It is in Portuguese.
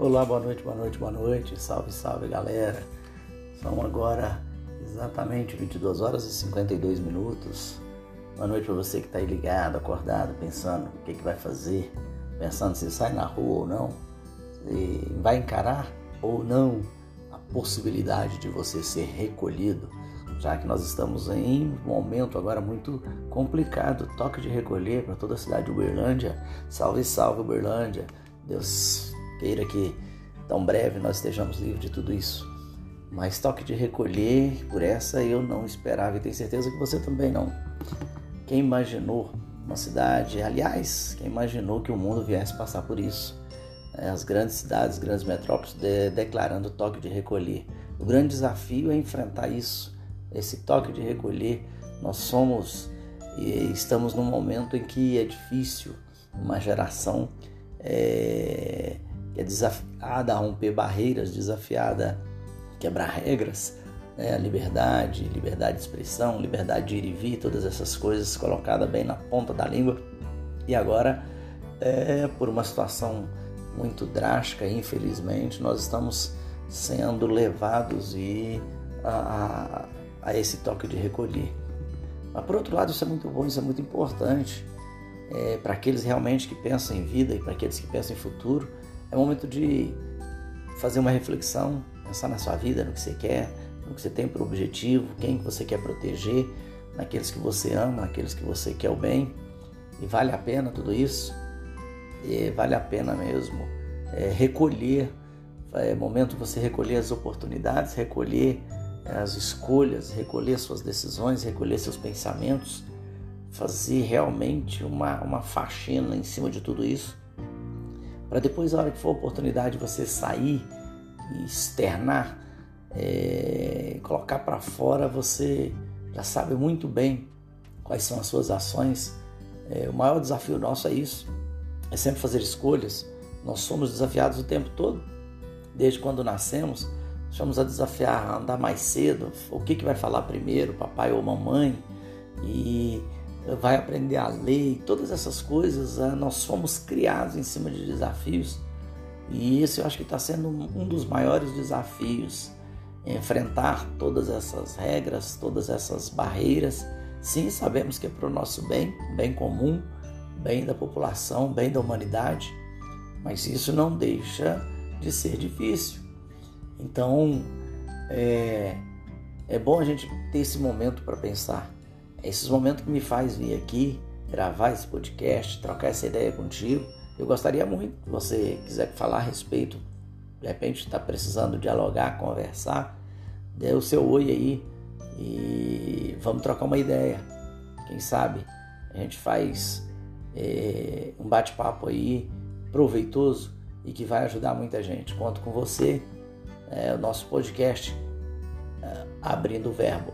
Olá, boa noite, boa noite, boa noite. Salve, salve, galera. São agora exatamente 22 horas e 52 minutos. Boa noite para você que está aí ligado, acordado, pensando o que, que vai fazer, pensando se sai na rua ou não, se vai encarar ou não a possibilidade de você ser recolhido, já que nós estamos em um momento agora muito complicado, toque de recolher para toda a cidade de Uberlândia. Salve, salve, Uberlândia. Deus queira que tão breve nós estejamos livres de tudo isso. Mas toque de recolher, por essa eu não esperava e tenho certeza que você também não. Quem imaginou uma cidade, aliás, quem imaginou que o mundo viesse passar por isso? É, as grandes cidades, grandes metrópoles de, declarando toque de recolher. O grande desafio é enfrentar isso, esse toque de recolher. Nós somos e estamos num momento em que é difícil uma geração é, é desafiada a romper barreiras, desafiada a quebrar regras, né, liberdade, liberdade de expressão, liberdade de ir e vir, todas essas coisas colocadas bem na ponta da língua. E agora, é, por uma situação muito drástica, infelizmente, nós estamos sendo levados e a, a, a, esse toque de recolher. Mas por outro lado, isso é muito bom, isso é muito importante é, para aqueles realmente que pensam em vida e para aqueles que pensam em futuro. É momento de fazer uma reflexão, pensar na sua vida, no que você quer, no que você tem por objetivo, quem que você quer proteger, naqueles que você ama, naqueles que você quer o bem. E vale a pena tudo isso? E vale a pena mesmo é, recolher, é momento você recolher as oportunidades, recolher as escolhas, recolher suas decisões, recolher seus pensamentos, fazer realmente uma, uma faxina em cima de tudo isso, para depois, na hora que for a oportunidade, você sair e externar é, colocar para fora, você já sabe muito bem quais são as suas ações. É, o maior desafio nosso é isso, é sempre fazer escolhas. Nós somos desafiados o tempo todo, desde quando nascemos. Somos a desafiar a andar mais cedo, o que, que vai falar primeiro, papai ou mamãe, e vai aprender a ler, todas essas coisas. Ah, nós fomos criados em cima de desafios, e esse eu acho que está sendo um dos maiores desafios enfrentar todas essas regras, todas essas barreiras. Sim, sabemos que é para o nosso bem, bem comum, bem da população, bem da humanidade, mas isso não deixa de ser difícil. Então, é, é bom a gente ter esse momento para pensar. Esses momentos que me faz vir aqui, gravar esse podcast, trocar essa ideia contigo. Eu gostaria muito, se você quiser falar a respeito de repente está precisando dialogar, conversar, dê o seu oi aí e vamos trocar uma ideia. Quem sabe a gente faz é, um bate-papo aí proveitoso e que vai ajudar muita gente. Conto com você, é, o nosso podcast é, Abrindo o Verbo.